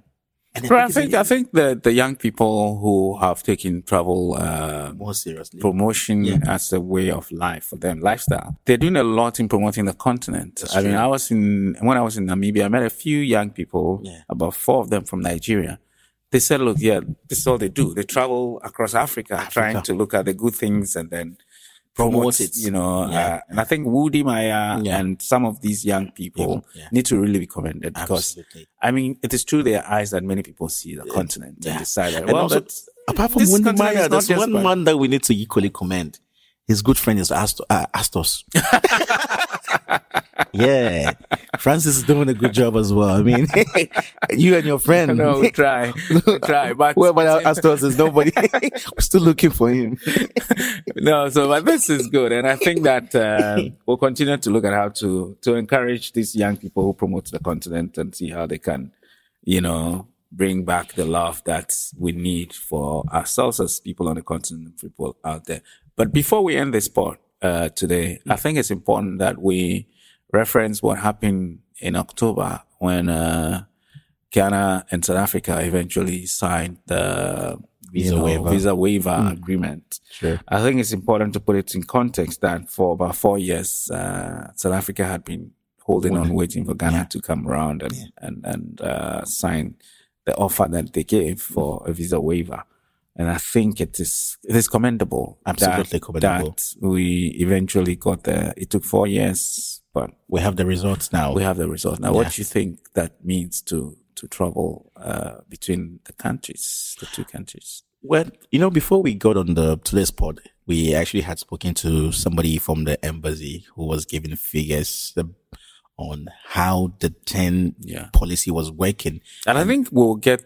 And But I it's think I think the the young people who have taken travel uh, more seriously. promotion as a way of life for them, lifestyle. They're doing a lot in promoting the continent. I mean, I was in when I was in Namibia, I met a few young people, Yeah. about four of them from Nigeria. They said, "Look, yeah, this is all they do. They travel across Africa, trying to look at the good things and then." Promote, Promote it. you know, Yeah. uh, and I think Wode Maya Yeah. and some of these young people Yeah. need to really be commended because Absolutely. I mean, it is through their eyes that many people see the continent and decide that, And well, also, that's, apart from continent Maya, there's one man that we need to equally commend. His good friend is Ast- uh, Astos. yeah. Francis is doing a good job as well. I mean, you and your friend. no, we try, we try, but Whoever Astos is, nobody. We're still looking for him. no, so but this is good, and I think that uh, we'll continue to look at how to to encourage these young people who promote the continent and see how they can, you know, bring back the love that we need for ourselves as people on the continent and people out there. But before we end this part uh, today, I think it's important that we reference what happened in October when uh, Ghana and South Africa eventually signed the Visa know, waiver. visa waiver agreement. Sure. I think it's important to put it in context that for about four years, uh, South Africa had been holding on, waiting for Ghana to come around and and and uh, sign the offer that they gave for a visa waiver. And I think it is it is commendable. Absolutely that, commendable. That we eventually got there. It took four years, but We have the results now. we have the result. Now, what do you think that means to to travel uh, between the countries, the two countries? Well, you know, before we got on the today's pod, we actually had spoken to somebody from the embassy who was giving figures uh, on how the 10 Yeah. policy was working. And I think we'll get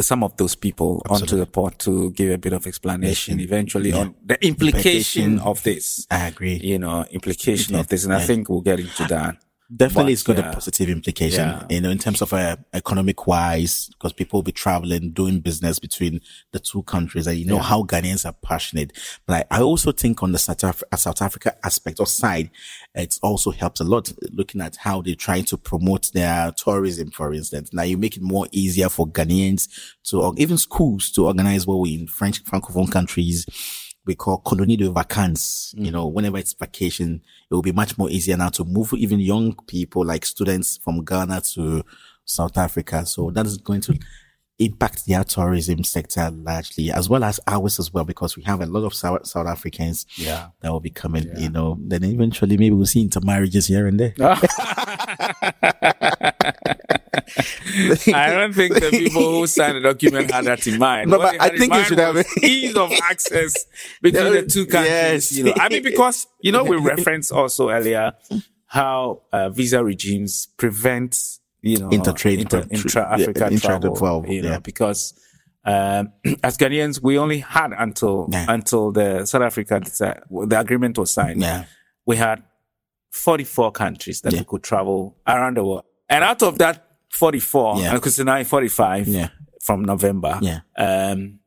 some of those people onto the pod to give a bit of explanation eventually on the implication of this. I agree. You know, implication of this. And I think we'll get into that. Definitely, But, it's got yeah. a positive implication, Yeah. you know, in terms of uh, economic wise, because people will be traveling, doing business between the two countries, and you know how Ghanaians are passionate. But I, I also think on the South, Af- South Africa aspect or side, it's also helps a lot looking at how they're trying to promote their tourism, for instance. Now you make it more easier for Ghanaians to, or even schools to organize what we in French Francophone countries we call colonie de vacances. You mm. know, whenever it's vacation, it will be much more easier now to move even young people like students from Ghana to South Africa. So that is going to impact their tourism sector largely, as well as ours as well, because we have a lot of South, South Africans Yeah. that will be coming, you know, then eventually maybe we'll see intermarriages here and there. I don't think the people who signed the document had that in mind. No, but I think it should have ease of access between the two countries. Yes. You know, I mean, because you know, we referenced also earlier how uh, visa regimes prevent you know Intertrade, inter, tra- intra-Africa yeah, intra- travel. travel, you know, yeah. because. Um, as Ghanaians, we only had until Yeah. until the South Africa the agreement was signed Yeah. we had 44 countries that we could travel around the world. And out of that 44, Yeah. because now 45 Yeah. from November, Yeah. um,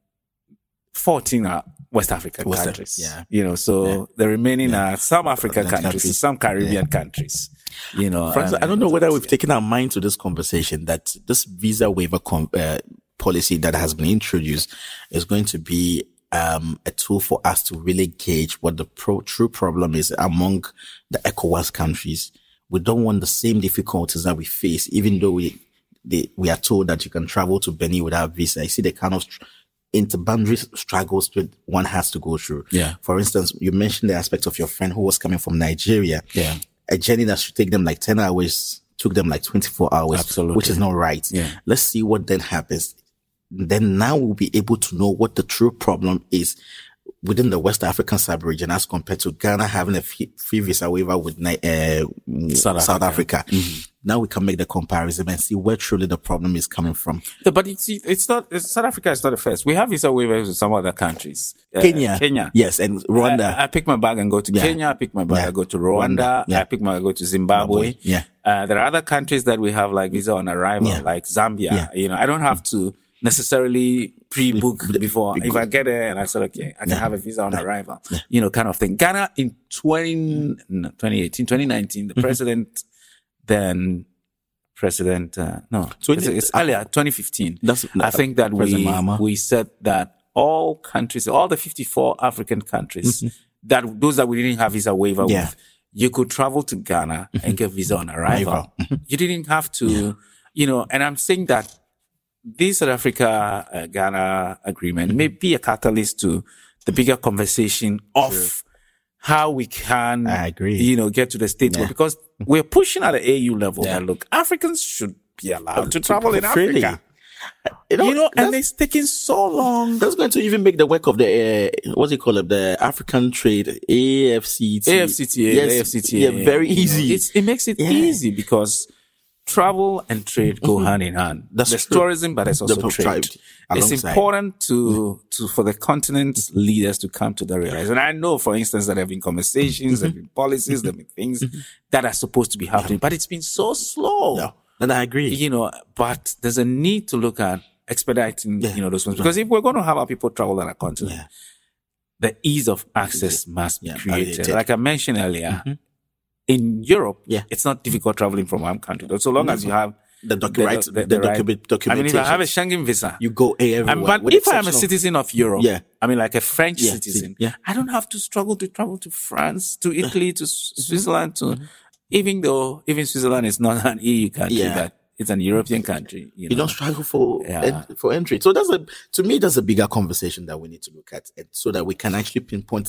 14 are West African West countries. yeah. You know, so the remaining are some African African countries, countries. some Caribbean countries. You know, Francis, I don't know whether we've taken our mind to this conversation that this visa waiver com- uh, policy that has been introduced is going to be um, a tool for us to really gauge what the pro- true problem is among the ECOWAS countries. We don't want the same difficulties that we face, even though we they, we are told that you can travel to Benin without visa. I see the kind of str- interboundary struggles that one has to go through. Yeah. For instance, you mentioned the aspect of your friend who was coming from Nigeria Yeah. A journey that should take them like 10 hours took them like 24 hours, Absolutely. which is not right. Yeah. Let's see what then happens. Then now we'll be able to know what the true problem is within the West African sub-region as compared to Ghana having a free visa waiver with uh, South South, Africa. Africa. Now we can make the comparison and see where truly the problem is coming from. No, But it's, it's not, it's, South Africa is not the first. We have visa waivers with some other countries. Uh, Kenya. Kenya. Yes. And Rwanda. I, I pick my bag and go to Yeah. Kenya. I pick my bag, Yeah. I go to Rwanda. Yeah. I pick my, I go to Zimbabwe. Yeah. Uh, there are other countries that we have like visa on arrival, like Zambia. You know, I don't have to necessarily pre-book before. If I get there and I said, okay, I can have a visa on arrival, you know, kind of thing. Ghana in 20, no, 2018, 2019, Mm-hmm. the president then President, uh, no, So it's, it- it's earlier, 2015. That's- I think that President we, Mahama. we said that all countries, all the 54 African countries, that those that we didn't have visa waiver Mm-hmm. Yeah. with, you could travel to Ghana and get visa on arrival. Arrival. You didn't have to, you know, and I'm saying that this South Africa uh, Ghana agreement may be a catalyst to the bigger conversation of how we can, I agree. you know, get to the state Yeah. because we're pushing at the AU level Yeah. that look, Africans should be allowed to travel in Freely. Africa. You know, You know, and it's taking so long. That's going to even make the work of the uh, what's it called the African Trade AFCT AFCTA, yes, AFCTA, yeah, very easy. it's, it makes it Yeah. easy because travel and trade go mm-hmm. hand in hand. That's there's tourism, but there's also trade. trade It's important to, to, for the continent's leaders to come to the realize. And I know, for instance, that there have been conversations, there have been policies, there have been things mm-hmm. that are supposed to be happening, but it's been so slow. no, and I agree. You know, but there's a need to look at expediting, Yeah. you know, those ones. Because if we're going to have our people travel on a continent, Yeah. the ease of access must be created. created. Like I mentioned earlier, mm-hmm. In Europe, Yeah. it's not difficult traveling from one country. So long as you have The docu- the, right- the, the the right- docu- I mean, if I have a. Schengen visa, you go everywhere. and, but if I am a citizen of Europe, Yeah. I mean, like a French Yeah, citizen, yeah. I don't have to struggle to travel to France, to Italy, to Switzerland, to, mm-hmm. even though even Switzerland is not an EU country, Yeah. but it's an European country. You, you don't struggle for Yeah. en- for entry. So that's a to me that's a bigger conversation that we need to look at, and so that we can actually pinpoint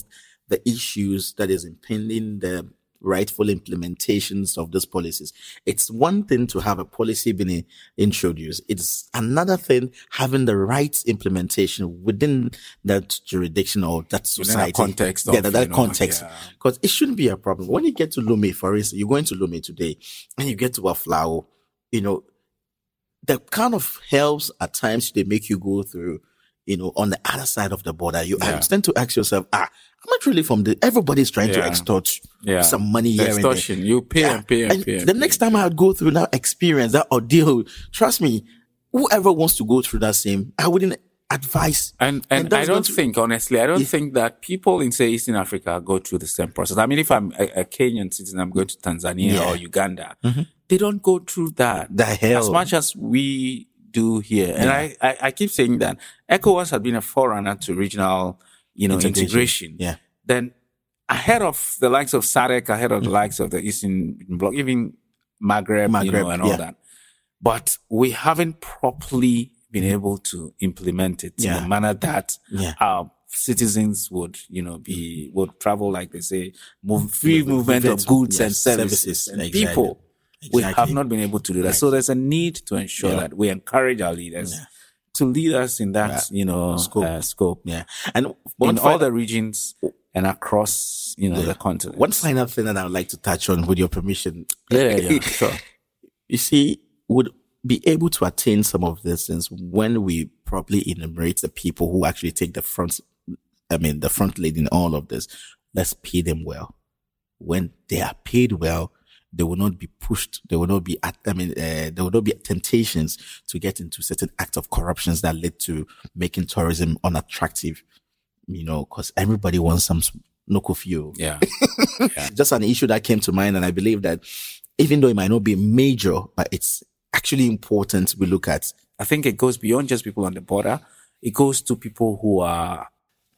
the issues that is impending the rightful implementations of these policies. It's one thing to have a policy being introduced. It's another thing having the right implementation within that jurisdiction or that Within that society. context yeah, of, that, that you know, context. yeah. Because it shouldn't be a problem. When you get to Lomé, for instance, you're going to Lomé today and you get to Aflao, you know, the kind of helps at times they make you go through, you know, on the other side of the border. You Yeah. Tend to ask yourself, ah, I'm not really from the, everybody's trying to extort Yeah. some money The here and there. extortion. You pay and pay and And pay. and the pay. next time I would go through that experience, that ordeal, trust me, whoever wants to go through that same, I wouldn't advise. And and, that's I don't to- think, honestly, I don't Yeah. think that people in say Eastern Africa go through the same process. I mean, if I'm a, a Kenyan citizen, I'm going to Tanzania Yeah. or Uganda. They don't go through that. The hell. as much as we do here. And I, I, I keep saying that ECOWAS had been a forerunner to regional you know, Integration. integration. Yeah. Then ahead of the likes of SADC, ahead of the mm-hmm. likes of the Eastern Bloc, even Maghreb, you know, Maghreb, and all yeah. that. But we haven't properly been able to implement it in Yeah. a manner that Yeah. our citizens would, you know, be, would travel, like they say, move, free movement of movement, goods and services, services, and exactly. people. We have not been able to do that. So there's a need to ensure Yeah. that we encourage our leaders to lead us in that, you know, Scope. Uh, scope Yeah. And in all the regions and across, you know, the continent. one final thing that I would like to touch on with your permission. Yeah, yeah, yeah, sure. You see, would be able to attain some of these things when we properly enumerate the people who actually take the front, I mean, the front lead in all of this. Let's pay them well. When they are paid well, they will not be pushed. They will not be, at, I mean, uh, there will not be temptations to get into certain acts of corruptions that lead to making tourism unattractive. You know, cause everybody wants some no fuel Yeah. just an issue that came to mind. And I believe that even though it might not be major, but it's actually important we look at. I think it goes beyond just people on the border. It goes to people who are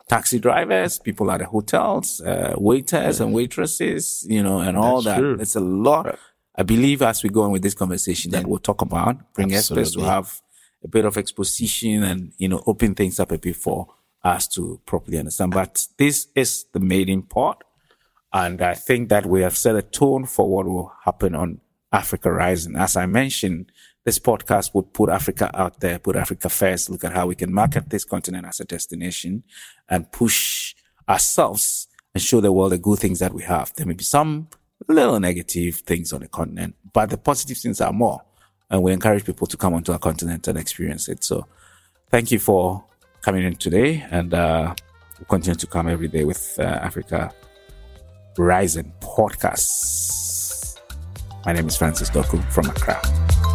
taxi drivers, people at the hotels, uh, waiters and waitresses, you know, and all That's that. true. It's a lot. I believe as we go on with this conversation that we'll talk about, bring experts to have a bit of exposition and, you know, open things up a bit for us to properly understand. But this is the maiden part. And I think that we have set a tone for what will happen on Africa Rising. As I mentioned, this podcast would put Africa out there, put Africa first, look at how we can market this continent as a destination and push ourselves and show the world the good things that we have. There may be some little negative things on the continent, but the positive things are more. And we encourage people to come onto our continent and experience it. So thank you for coming in today and, uh, we'll continue to come every day with uh, Africa Rising podcast. My name is Francis Doku from Accra.